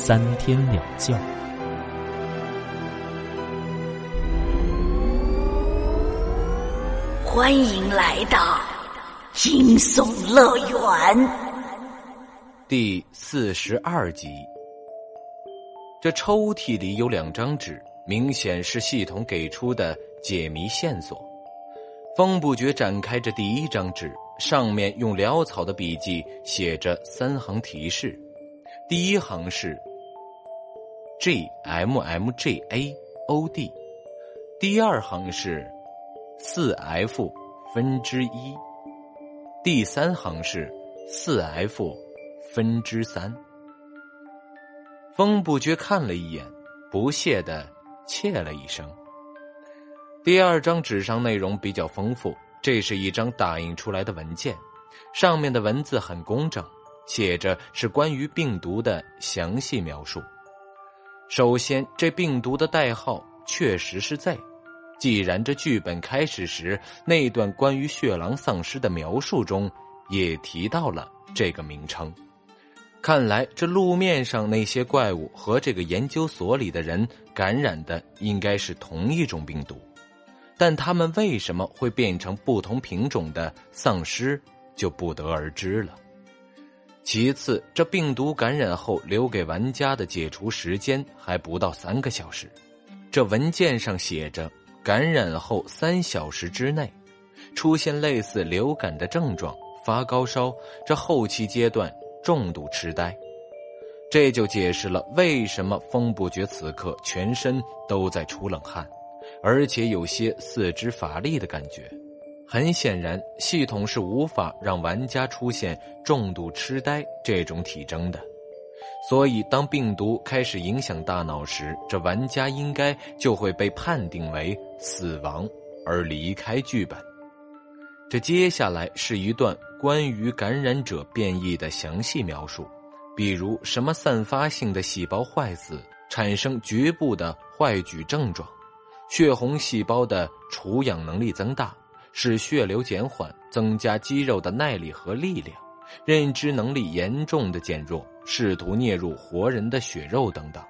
三天两觉，欢迎来到惊悚乐园第四十二集。这抽屉里有两张纸，明显是系统给出的解谜线索。风不觉展开这第一张纸，上面用潦草的笔记写着三行提示，第一行是。G M M G A O D，第二行是四 F 分之一，第三行是四 F 分之三。风不觉看了一眼，不屑的切了一声。第二张纸上内容比较丰富，这是一张打印出来的文件，上面的文字很工整，写着是关于病毒的详细描述。首先，这病毒的代号确实是 Z。既然这剧本开始时那段关于血狼丧尸的描述中也提到了这个名称，看来这路面上那些怪物和这个研究所里的人感染的应该是同一种病毒，但他们为什么会变成不同品种的丧尸，就不得而知了。其次，这病毒感染后留给玩家的解除时间还不到三个小时。这文件上写着，感染后三小时之内出现类似流感的症状，发高烧，这后期阶段重度痴呆。这就解释了为什么风不觉此刻全身都在出冷汗，而且有些四肢乏力的感觉。很显然，系统是无法让玩家出现重度痴呆这种体征的，所以当病毒开始影响大脑时，这玩家应该就会被判定为死亡而离开剧本。这接下来是一段关于感染者变异的详细描述，比如什么散发性的细胞坏死，产生局部的坏疽症状，血红细胞的除氧能力增大。使血流减缓，增加肌肉的耐力和力量，认知能力严重的减弱，试图啮入活人的血肉等等。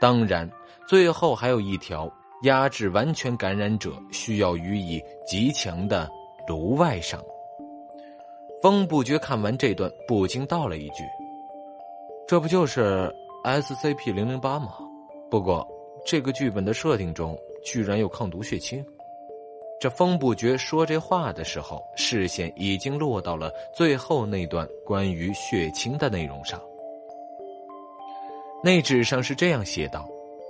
当然，最后还有一条：压制完全感染者需要予以极强的颅外伤。风不觉看完这段，不禁道了一句：“这不就是 SCP 零零八吗？不过，这个剧本的设定中居然有抗毒血清。”这风不觉说这话的时候，视线已经落到了最后那段关于血清的内容上。那纸上是这样写道：“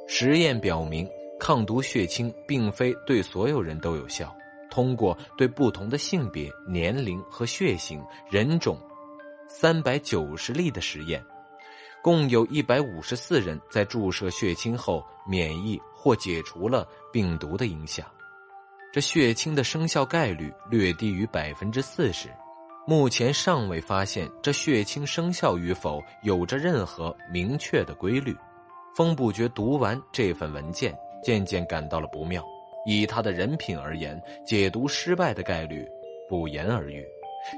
实验表明，抗毒血清并非对所有人都有效。通过对不同的性别、年龄和血型、人种，三百九十例的实验，共有一百五十四人在注射血清后免疫或解除了病毒的影响。”这血清的生效概率略低于百分之四十，目前尚未发现这血清生效与否有着任何明确的规律。风不觉读完这份文件，渐渐感到了不妙。以他的人品而言，解读失败的概率不言而喻。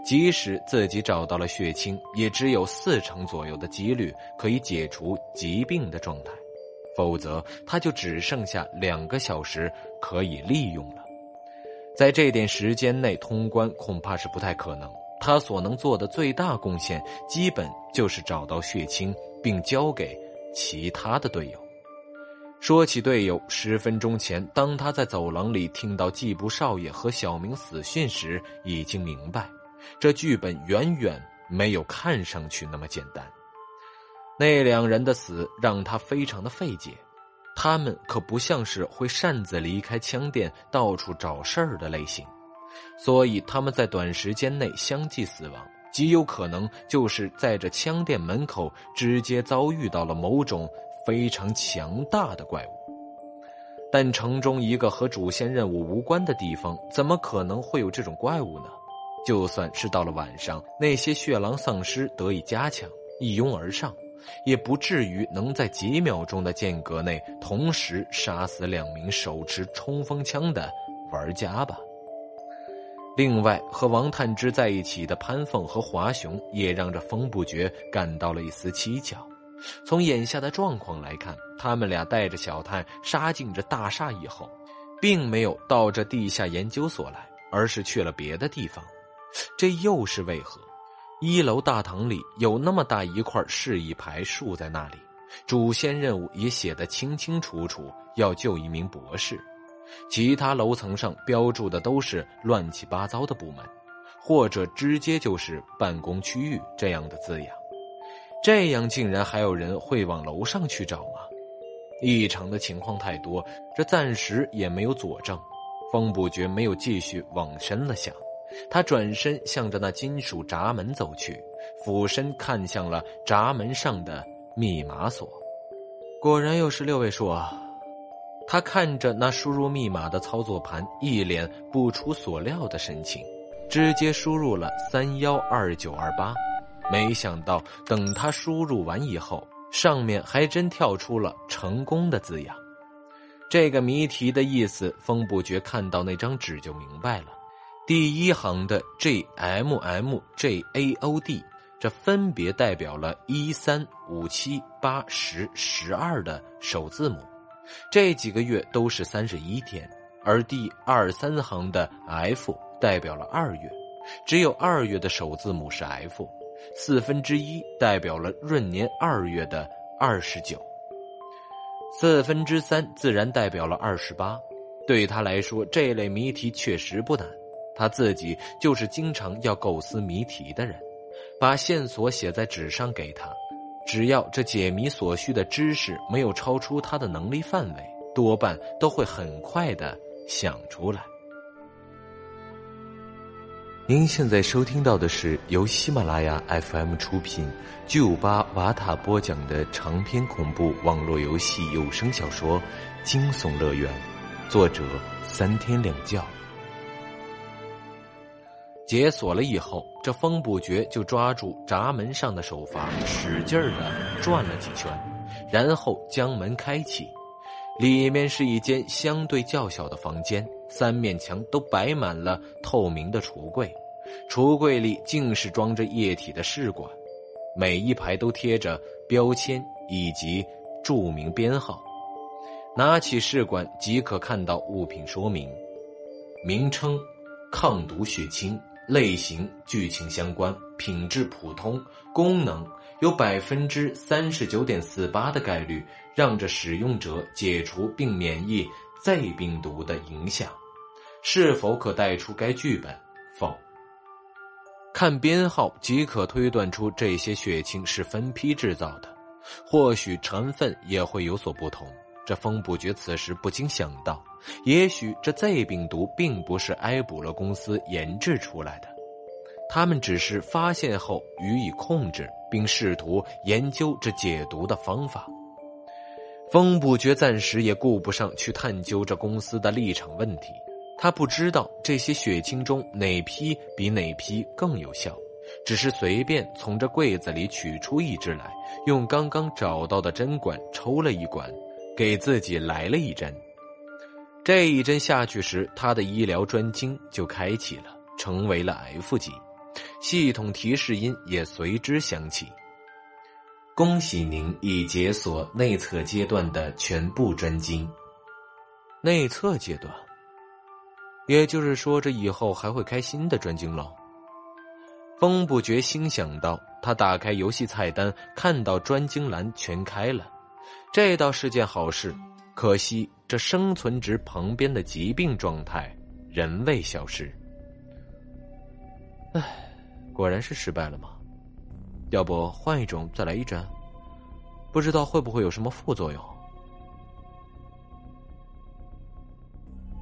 即使自己找到了血清，也只有四成左右的几率可以解除疾病的状态，否则他就只剩下两个小时可以利用了。在这点时间内通关恐怕是不太可能。他所能做的最大贡献，基本就是找到血清，并交给其他的队友。说起队友，十分钟前，当他在走廊里听到季布少爷和小明死讯时，已经明白，这剧本远远没有看上去那么简单。那两人的死让他非常的费解。他们可不像是会擅自离开枪店到处找事儿的类型，所以他们在短时间内相继死亡，极有可能就是在这枪店门口直接遭遇到了某种非常强大的怪物。但城中一个和主线任务无关的地方，怎么可能会有这种怪物呢？就算是到了晚上，那些血狼丧尸得以加强，一拥而上，也不至于能在几秒钟的间隔内同时杀死两名手持冲锋枪的玩家吧。另外，和王探之在一起的潘凤和华雄，也让这风不觉感到了一丝蹊跷。从眼下的状况来看，他们俩带着小探杀进这大厦以后，并没有到这地下研究所来，而是去了别的地方。这又是为何？一楼大堂里有那么大一块示意牌竖在那里，主线任务也写得清清楚楚，要救一名博士。其他楼层上标注的都是乱七八糟的部门，或者直接就是办公区域这样的字样。这样竟然还有人会往楼上去找吗？异常的情况太多，这暂时也没有佐证。风不觉没有继续往深了想，他转身向着那金属闸门走去，俯身看向了闸门上的密码锁。果然又是六位数啊！他看着那输入密码的操作盘，一脸不出所料的神情，直接输入了三幺二九二八。没想到，等他输入完以后，上面还真跳出了“成功”的字样。这个谜题的意思，风不觉看到那张纸就明白了。第一行的 G M M J A O D，这分别代表了一三五七八十十二的首字母，这几个月都是三十一天。而第二三行的 F 代表了二月，只有二月的首字母是 F。四分之一代表了闰年二月的二十九，四分之三自然代表了二十八。对他来说，这类谜题确实不难。他自己就是经常要构思谜题的人，把线索写在纸上给他，只要这解谜所需的知识没有超出他的能力范围，多半都会很快的想出来。您现在收听到的是由喜马拉雅 FM 出品、巨五八瓦塔播讲的长篇恐怖网络游戏有声小说《惊悚乐园》，作者三天两觉。解锁了以后，这风不觉就抓住闸门上的手阀，使劲儿的转了几圈，然后将门开启。里面是一间相对较小的房间，三面墙都摆满了透明的橱柜。橱柜里竟是装着液体的试管，每一排都贴着标签以及注明编号。拿起试管即可看到物品说明：名称抗毒血清，类型剧情相关，品质普通，功能有百分之三十九点四八的概率让这使用者解除并免疫 Z 病毒的影响。是否可带出该剧本？否。看编号即可推断出这些血清是分批制造的，或许成分也会有所不同。这风不觉此时不禁想到，也许这 Z 病毒并不是埃卜勒公司研制出来的，他们只是发现后予以控制，并试图研究这解毒的方法。风不觉暂时也顾不上去探究这公司的立场问题。他不知道这些血清中哪批比哪批更有效，只是随便从这柜子里取出一支来，用刚刚找到的针管抽了一管，给自己来了一针。这一针下去时，他的医疗专精就开启了，成为了 F 级，系统提示音也随之响起：“恭喜您已解锁内测阶段的全部专精。”内测阶段。也就是说，这以后还会开新的专精喽。风不觉心想到，他打开游戏菜单，看到专精栏全开了，这倒是件好事。可惜这生存值旁边的疾病状态仍未消失。唉，果然是失败了吗？要不换一种再来一针？不知道会不会有什么副作用？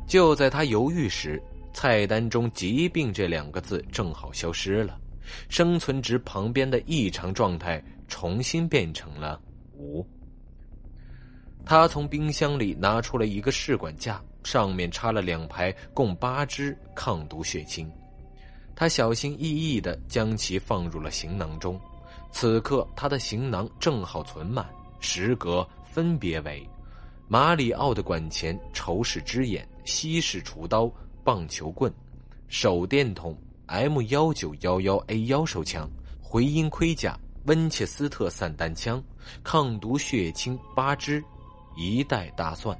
就在他犹豫时，菜单中“疾病”这两个字正好消失了，生存值旁边的异常状态重新变成了五。他从冰箱里拿出了一个试管架，上面插了两排共八支抗毒血清。他小心翼翼地将其放入了行囊中。此刻，他的行囊正好存满，十格分别为：马里奥的管钳、仇视之眼、西式厨刀、棒球棍、手电筒、M 幺九幺幺 A 幺手枪、回音盔甲、温切斯特散弹枪、抗毒血清八支、一袋大蒜。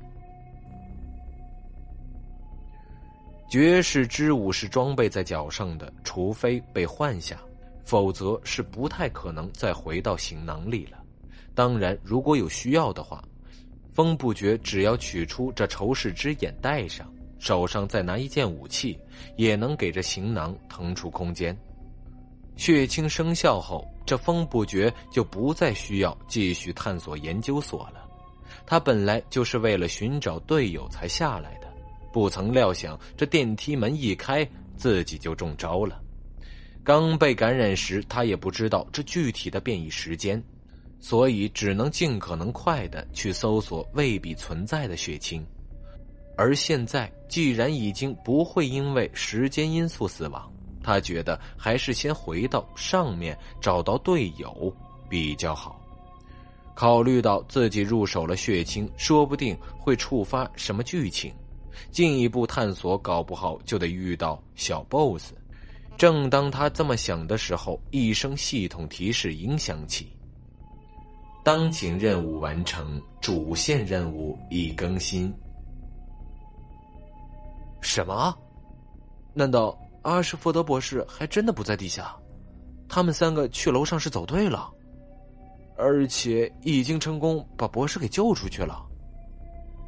绝世之舞是装备在脚上的，除非被换下。否则是不太可能再回到行囊里了。当然，如果有需要的话，风不觉只要取出这仇视之眼戴上，手上再拿一件武器，也能给这行囊腾出空间。血清生效后，这风不觉就不再需要继续探索研究所了。他本来就是为了寻找队友才下来的，不曾料想这电梯门一开，自己就中招了。刚被感染时，他也不知道这具体的变异时间，所以只能尽可能快的去搜索未必存在的血清。而现在，既然已经不会因为时间因素死亡，他觉得还是先回到上面找到队友比较好。考虑到自己入手了血清，说不定会触发什么剧情，进一步探索搞不好就得遇到小 BOSS。正当他这么想的时候，一声系统提示音响起：“当前任务完成，主线任务已更新。”什么？难道阿什福德博士还真的不在地下？他们三个去楼上是走对了，而且已经成功把博士给救出去了。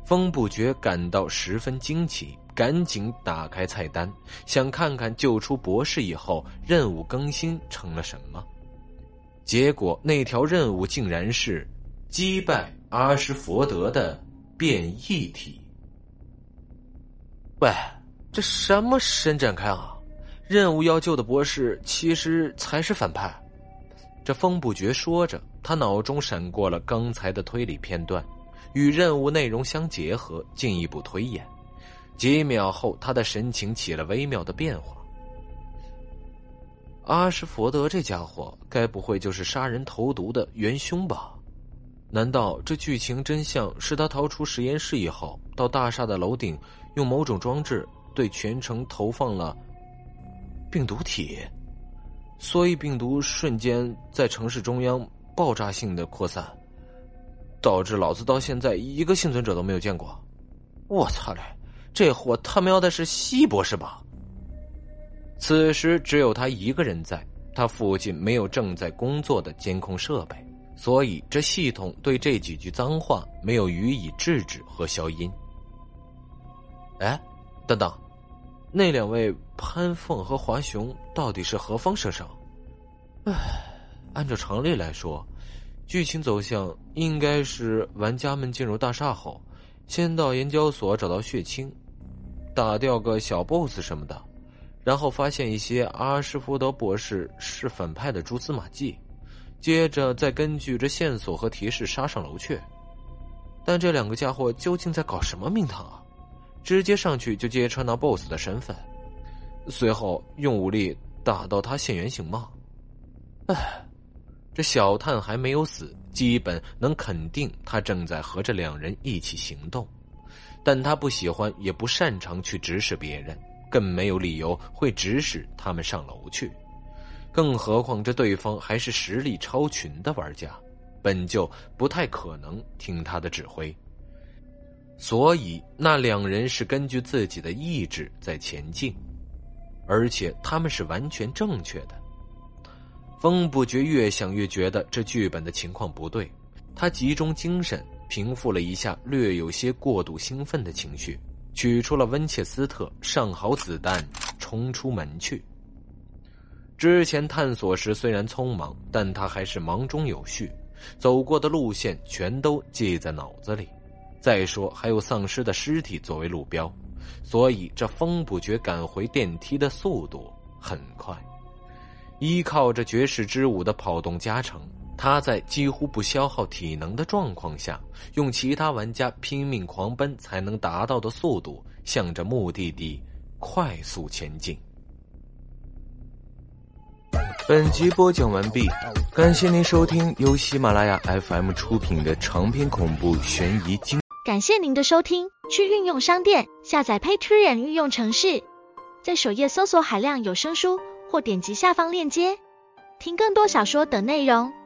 风不觉感到十分惊奇。赶紧打开菜单，想看看救出博士以后任务更新成了什么。结果那条任务竟然是击败阿什佛德的变异体。喂，这什么神展开啊？任务要救的博士其实才是反派。这风不觉说着，他脑中闪过了刚才的推理片段，与任务内容相结合，进一步推演。几秒后，他的神情起了微妙的变化。阿什佛德这家伙，该不会就是杀人投毒的元凶吧？难道这剧情真相是他逃出实验室以后，到大厦的楼顶，用某种装置对全城投放了病毒体，所以病毒瞬间在城市中央爆炸性的扩散，导致老子到现在一个幸存者都没有见过？我操嘞！这货他喵的是西博士吧？此时只有他一个人在，他附近没有正在工作的监控设备，所以这系统对这几句脏话没有予以制止和消音。哎，等等，那两位潘凤和华雄到底是何方神圣？唉，按照常理来说，剧情走向应该是玩家们进入大厦后。先到研究所找到血清，打掉个小 boss 什么的，然后发现一些阿什福德博士是反派的蛛丝马迹，接着再根据这线索和提示杀上楼去。但这两个家伙究竟在搞什么名堂啊？直接上去就揭穿那 boss 的身份，随后用武力打到他现原形吗？唉。这小探还没有死，基本能肯定他正在和这两人一起行动，但他不喜欢也不擅长去指使别人，更没有理由会指使他们上楼去。更何况这对方还是实力超群的玩家，本就不太可能听他的指挥。所以那两人是根据自己的意志在前进，而且他们是完全正确的。风不觉越想越觉得这剧本的情况不对，他集中精神平复了一下略有些过度兴奋的情绪，取出了温切斯特，上好子弹，冲出门去。之前探索时虽然匆忙，但他还是忙中有序，走过的路线全都记在脑子里。再说还有丧尸的尸体作为路标，所以这风不觉赶回电梯的速度很快。依靠着绝世之舞的跑动加成，他在几乎不消耗体能的状况下，用其他玩家拼命狂奔才能达到的速度，向着目的地快速前进。本集播讲完毕，感谢您收听由喜马拉雅 FM 出品的长篇恐怖悬疑惊。感谢您的收听，去运用商店下载 Patreon 运用城市，在首页搜索海量有声书，或点击下方链接听更多小说等内容。